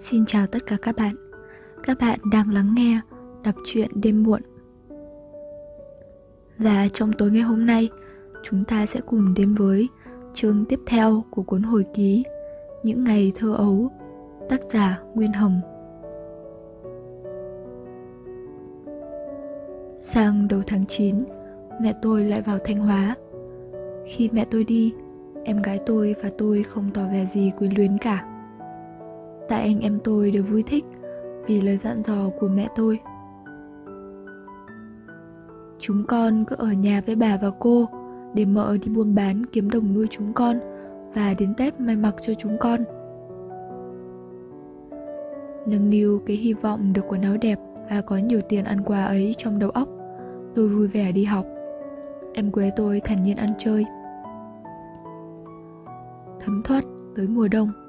Xin chào tất cả các bạn. Các bạn đang lắng nghe đọc truyện đêm muộn. Và trong tối ngày hôm nay, chúng ta sẽ cùng đến với chương tiếp theo của cuốn hồi ký Những ngày thơ ấu, tác giả Nguyên Hồng. Sang đầu tháng 9, mẹ tôi lại vào Thanh Hóa. Khi mẹ tôi đi, em gái tôi và tôi không tỏ vẻ gì quyến luyến cả tại anh em tôi đều vui thích vì lời dặn dò của mẹ tôi. Chúng con cứ ở nhà với bà và cô để mợ đi buôn bán kiếm đồng nuôi chúng con và đến tết may mặc cho chúng con. Nâng niu cái hy vọng được quần áo đẹp và có nhiều tiền ăn quà ấy trong đầu óc, tôi vui vẻ đi học. Em quế tôi thản nhiên ăn chơi. Thấm thoát tới mùa đông.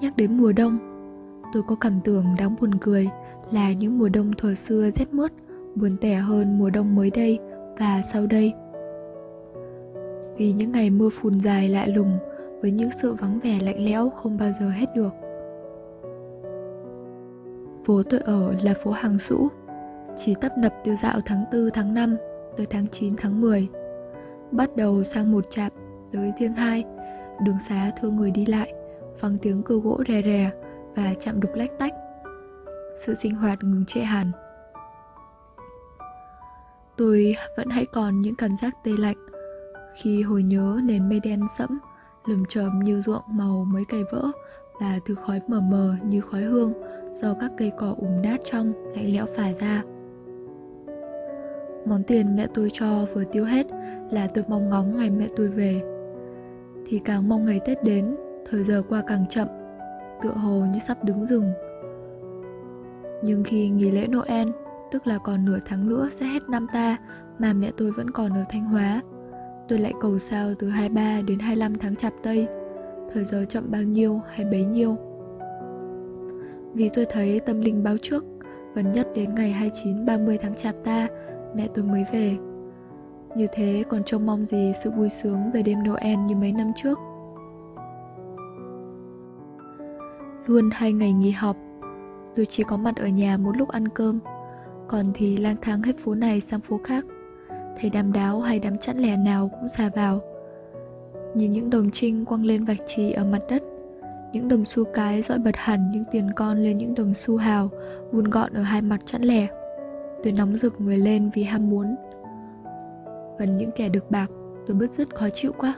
Nhắc đến mùa đông, tôi có cảm tưởng đáng buồn cười là những mùa đông thuở xưa rét mướt, buồn tẻ hơn mùa đông mới đây và sau đây. Vì những ngày mưa phùn dài lạ lùng với những sự vắng vẻ lạnh lẽo không bao giờ hết được. Phố tôi ở là phố hàng sũ, chỉ tấp nập tiêu dạo tháng 4 tháng 5 tới tháng 9 tháng 10. Bắt đầu sang một chạp tới riêng hai, đường xá thưa người đi lại vang tiếng cưa gỗ rè rè và chạm đục lách tách. Sự sinh hoạt ngừng trệ hẳn. Tôi vẫn hãy còn những cảm giác tê lạnh khi hồi nhớ nền mây đen sẫm, lùm chởm như ruộng màu mới cây vỡ và thứ khói mờ mờ như khói hương do các cây cỏ ủng nát trong lạnh lẽo phả ra. Món tiền mẹ tôi cho vừa tiêu hết là tôi mong ngóng ngày mẹ tôi về. Thì càng mong ngày Tết đến thời giờ qua càng chậm, tựa hồ như sắp đứng rừng. Nhưng khi nghỉ lễ noel, tức là còn nửa tháng nữa sẽ hết năm ta, mà mẹ tôi vẫn còn ở thanh hóa. Tôi lại cầu sao từ 23 đến 25 tháng chạp tây. Thời giờ chậm bao nhiêu hay bấy nhiêu? Vì tôi thấy tâm linh báo trước, gần nhất đến ngày 29 30 tháng chạp ta, mẹ tôi mới về. Như thế còn trông mong gì sự vui sướng về đêm Noel như mấy năm trước? Luôn hai ngày nghỉ học. Tôi chỉ có mặt ở nhà một lúc ăn cơm. Còn thì lang thang hết phố này sang phố khác. Thấy đám đáo hay đám chẵn lẻ nào cũng xà vào. Nhìn những đồng trinh quăng lên vạch trì ở mặt đất. Những đồng xu cái dọi bật hẳn những tiền con lên những đồng xu hào, Vun gọn ở hai mặt chẵn lẻ. Tôi nóng rực người lên vì ham muốn. Gần những kẻ được bạc, Tôi bứt rứt khó chịu quá.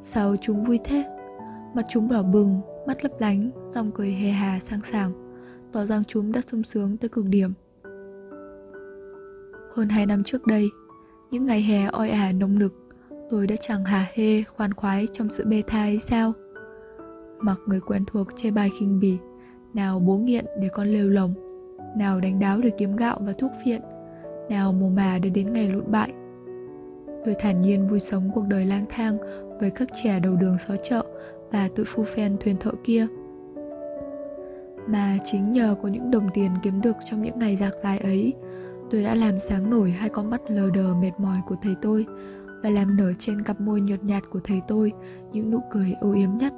Sao chúng vui thế? Mặt chúng đỏ bừng mắt lấp lánh, dòng cười hề hà sang sảng, tỏ rằng chúng đã sung sướng tới cực điểm. Hơn hai năm trước đây, những ngày hè oi ả nồng nực, tôi đã chẳng hà hê khoan khoái trong sự bê tha ấy sao? Mặc người quen thuộc chê bài khinh bỉ, nào bố nghiện để con lêu lồng, nào đánh đáo để kiếm gạo và thuốc phiện, nào mồ mà để đến ngày lụn bại. Tôi thản nhiên vui sống cuộc đời lang thang với các trẻ đầu đường xó chợ và tụi phu phen thuyền thợ kia. Mà chính nhờ có những đồng tiền kiếm được trong những ngày giặc dài ấy, tôi đã làm sáng nổi hai con mắt lờ đờ mệt mỏi của thầy tôi và làm nở trên cặp môi nhợt nhạt của thầy tôi những nụ cười âu yếm nhất.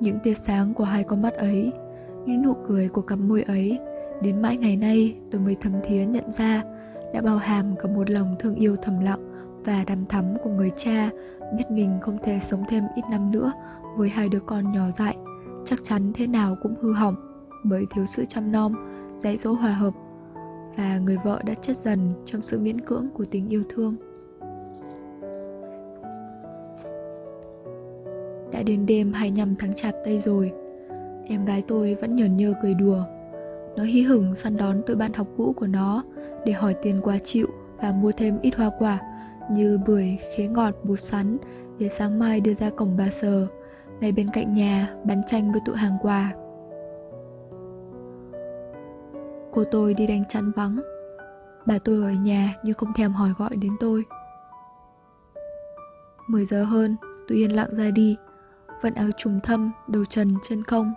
Những tia sáng của hai con mắt ấy, những nụ cười của cặp môi ấy, đến mãi ngày nay tôi mới thấm thía nhận ra đã bao hàm cả một lòng thương yêu thầm lặng và đằm thắm của người cha, biết mình không thể sống thêm ít năm nữa với hai đứa con nhỏ dại, chắc chắn thế nào cũng hư hỏng bởi thiếu sự chăm nom, dạy dỗ hòa hợp và người vợ đã chết dần trong sự miễn cưỡng của tình yêu thương. Đã đến đêm 25 tháng chạp tây rồi, em gái tôi vẫn nhờn nhơ cười đùa. Nó hí hửng săn đón tụi bạn học cũ của nó để hỏi tiền quà chịu và mua thêm ít hoa quả như bưởi, khế ngọt, bột sắn để sáng mai đưa ra cổng bà sờ, ngay bên cạnh nhà bán tranh với tụi hàng quà. Cô tôi đi đánh chăn vắng, bà tôi ở nhà nhưng không thèm hỏi gọi đến tôi. 10 giờ hơn, tôi yên lặng ra đi, vận áo trùng thâm, đầu trần chân không.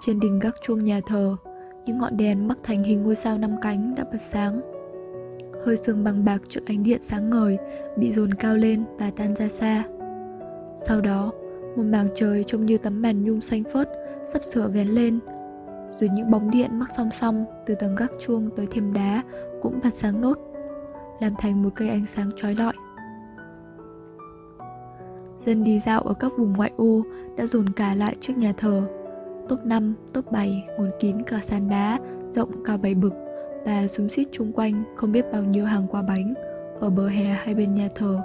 Trên đỉnh gác chuông nhà thờ, những ngọn đèn mắc thành hình ngôi sao năm cánh đã bật sáng hơi sương bằng bạc trước ánh điện sáng ngời bị dồn cao lên và tan ra xa. Sau đó, Một mảng trời trông như tấm màn nhung xanh phớt Sắp sửa vén lên. Rồi những bóng điện mắc song song Từ tầng gác chuông tới thêm đá Cũng bật sáng nốt Làm thành một cây ánh sáng trói lọi. Dân đi dạo ở các vùng ngoại ô Đã dồn cả lại trước nhà thờ. Top 5, top 7 ngồi kín cả sàn đá Rộng cao bảy bực và xúm xít chung quanh Không biết bao nhiêu hàng quả bánh Ở bờ hè hai bên nhà thờ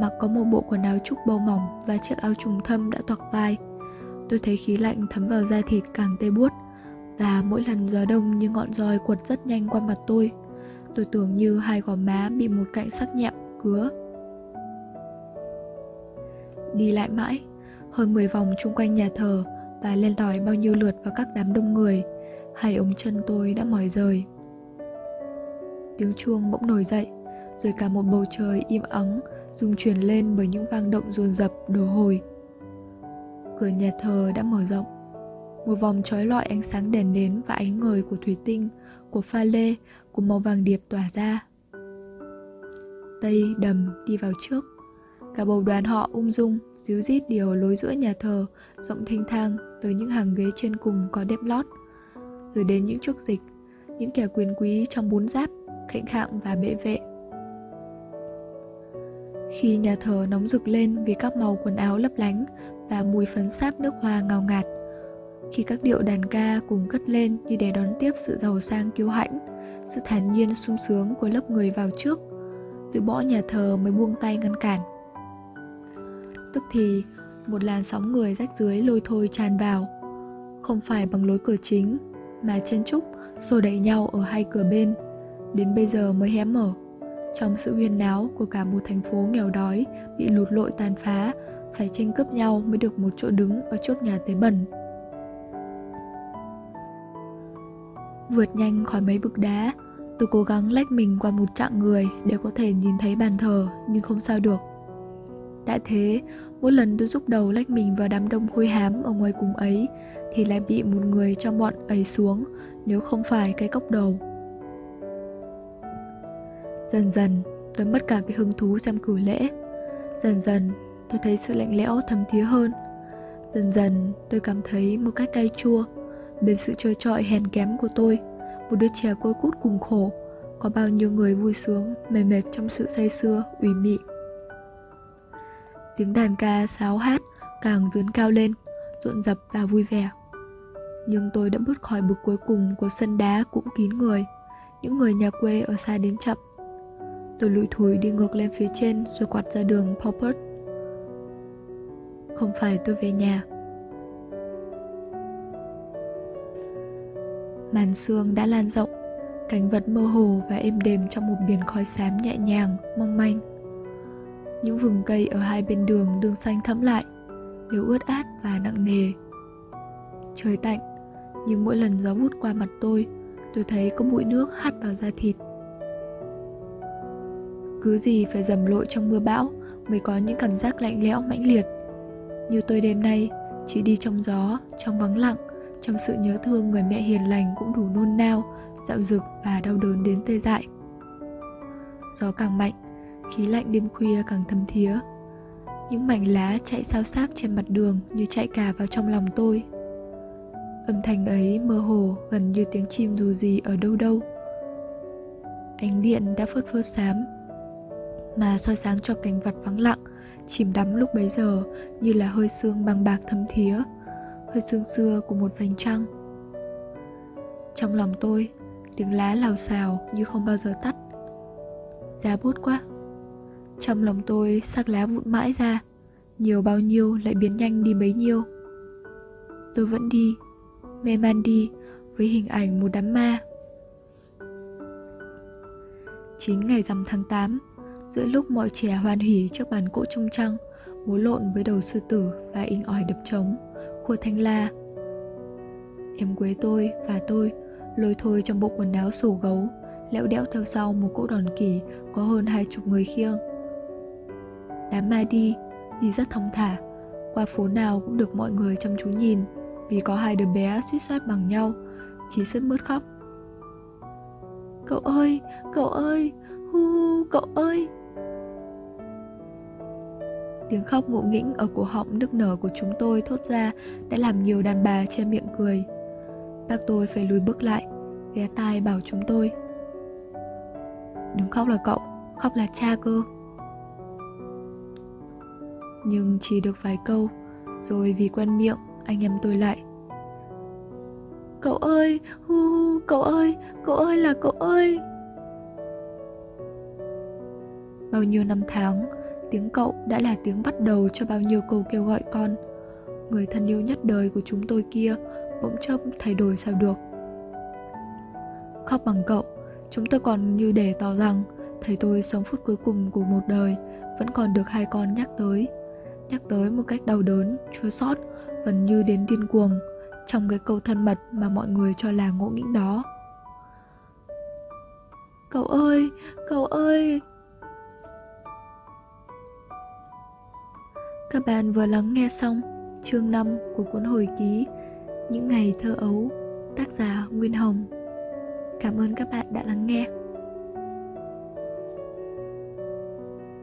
mặc có một bộ quần áo trúc bầu mỏng và chiếc áo trùng thâm đã toạc vai. Tôi thấy khí lạnh thấm vào da thịt càng tê buốt và mỗi lần gió đông như ngọn roi quật rất nhanh qua mặt tôi. Tôi tưởng như hai gò má bị một cạnh sắc nhẹm cứa. Đi lại mãi, hơn 10 vòng chung quanh nhà thờ và lên đòi bao nhiêu lượt vào các đám đông người, hai ống chân tôi đã mỏi rời. Tiếng chuông bỗng nổi dậy, rồi cả một bầu trời im ắng rung chuyển lên bởi những vang động dồn dập đổ hồi. Cửa nhà thờ đã mở rộng. Một vòng trói lọi ánh sáng đèn nến và ánh ngời của thủy tinh, của pha lê, của màu vàng điệp tỏa ra. Tây đầm đi vào trước. Cả bầu đoàn họ ung dung, díu rít điều lối giữa nhà thờ, rộng thanh thang tới những hàng ghế trên cùng có đệm lót. Rồi đến những chức dịch, những kẻ quyền quý trong bún giáp, khệnh khạng và bệ vệ khi nhà thờ nóng rực lên vì các màu quần áo lấp lánh và mùi phấn sáp nước hoa ngào ngạt. Khi các điệu đàn ca cùng cất lên như để đón tiếp sự giàu sang kiêu hãnh, sự thản nhiên sung sướng của lớp người vào trước, tôi bỏ nhà thờ mới buông tay ngăn cản. Tức thì, một làn sóng người rách dưới lôi thôi tràn vào, không phải bằng lối cửa chính, mà chen chúc xô đẩy nhau ở hai cửa bên, đến bây giờ mới hé mở. Trong sự huyên náo của cả một thành phố nghèo đói bị lụt lội tàn phá phải tranh cướp nhau mới được một chỗ đứng ở trước nhà tế bẩn. Vượt nhanh khỏi mấy bực đá tôi cố gắng lách mình qua một chặng người để có thể nhìn thấy bàn thờ nhưng không sao được. Đã thế mỗi lần tôi giúp đầu lách mình vào đám đông khôi hám ở ngoài cùng ấy thì lại bị một người trong bọn ấy xuống nếu không phải cái cốc đầu Dần dần, tôi mất cả cái hứng thú xem cử lễ. Dần dần, tôi thấy sự lạnh lẽo thấm thía hơn. Dần dần, tôi cảm thấy một cách cay chua bên sự trơ trọi hèn kém của tôi, một đứa trẻ côi cút cùng khổ, có bao nhiêu người vui sướng, mệt mệt trong sự say sưa, ủy mị. Tiếng đàn ca sáo hát càng dướn cao lên, rộn rập và vui vẻ. Nhưng tôi đã bước khỏi bực cuối cùng của sân đá cũng kín người, những người nhà quê ở xa đến chậm Tôi lủi thủi đi ngược lên phía trên rồi quạt ra đường Poppert. Không phải tôi về nhà. Màn sương đã lan rộng, cảnh vật mơ hồ và êm đềm trong một biển khói xám nhẹ nhàng, mong manh. Những vườn cây ở hai bên đường đường xanh thẫm lại, đều ướt át và nặng nề. Trời tạnh, nhưng mỗi lần gió vút qua mặt tôi, tôi thấy có bụi nước hắt vào da thịt. Cứ gì phải dầm lội trong mưa bão mới có những cảm giác lạnh lẽo mãnh liệt. Như tôi đêm nay chỉ đi trong gió trong vắng lặng trong sự nhớ thương người mẹ hiền lành cũng đủ nôn nao dạo dực và đau đớn đến tê dại. Gió càng mạnh khí lạnh đêm khuya càng thấm thía. Những mảnh lá chạy sao xác trên mặt đường như chạy cả vào trong lòng tôi âm thanh ấy mơ hồ gần như tiếng chim dù gì ở đâu đâu. Ánh điện đã phớt phớt xám mà soi sáng cho cảnh vật vắng lặng, chìm đắm lúc bấy giờ như là hơi sương bằng bạc thấm thía, hơi sương xưa của một vành trăng. Trong lòng tôi, tiếng lá lào xào như không bao giờ tắt. Giá bút quá. Trong lòng tôi sắc lá vụn mãi ra. Nhiều bao nhiêu lại biến nhanh đi bấy nhiêu. Tôi vẫn đi mê man đi với hình ảnh một đám ma. Chính ngày rằm tháng 8 giữa lúc mọi trẻ hoan hỉ trước bàn cỗ trung trăng, múa lộn với đầu sư tử và inh ỏi đập trống, khua thanh la. Em quế tôi và tôi lôi thôi trong bộ quần áo sổ gấu, lẽo đẽo theo sau một cỗ đòn kỳ có hơn hai chục người khiêng. Đám ma đi đi rất thong thả, qua phố nào cũng được mọi người chăm chú nhìn vì có hai đứa bé suýt soát bằng nhau chỉ sức mướt khóc cậu ơi cậu ơi hu hu cậu ơi Tiếng khóc ngộ nghĩnh ở cổ họng nức nở của chúng tôi thốt ra đã làm nhiều đàn bà che miệng cười. Bác tôi phải lùi bước lại, ghé tai bảo chúng tôi. Đừng khóc là cậu, khóc là cha cơ. Nhưng chỉ được vài câu, rồi vì quen miệng, anh em tôi lại. Cậu ơi, hu hu, cậu ơi, cậu ơi là cậu ơi. Bao nhiêu năm tháng, tiếng cậu đã là tiếng bắt đầu cho bao nhiêu câu kêu gọi con. Người thân yêu nhất đời của chúng tôi kia bỗng chốc thay đổi sao được. Khóc bằng cậu, chúng tôi còn như để tỏ rằng thầy tôi sống phút cuối cùng của một đời vẫn còn được hai con nhắc tới. Nhắc tới một cách đau đớn, chua xót, gần như đến điên cuồng trong cái câu thân mật mà mọi người cho là ngỗ nghĩnh đó. Cậu ơi, cậu ơi, Các bạn vừa lắng nghe xong chương 5 của cuốn hồi ký Những ngày thơ ấu tác giả Nguyên Hồng. Cảm ơn các bạn đã lắng nghe.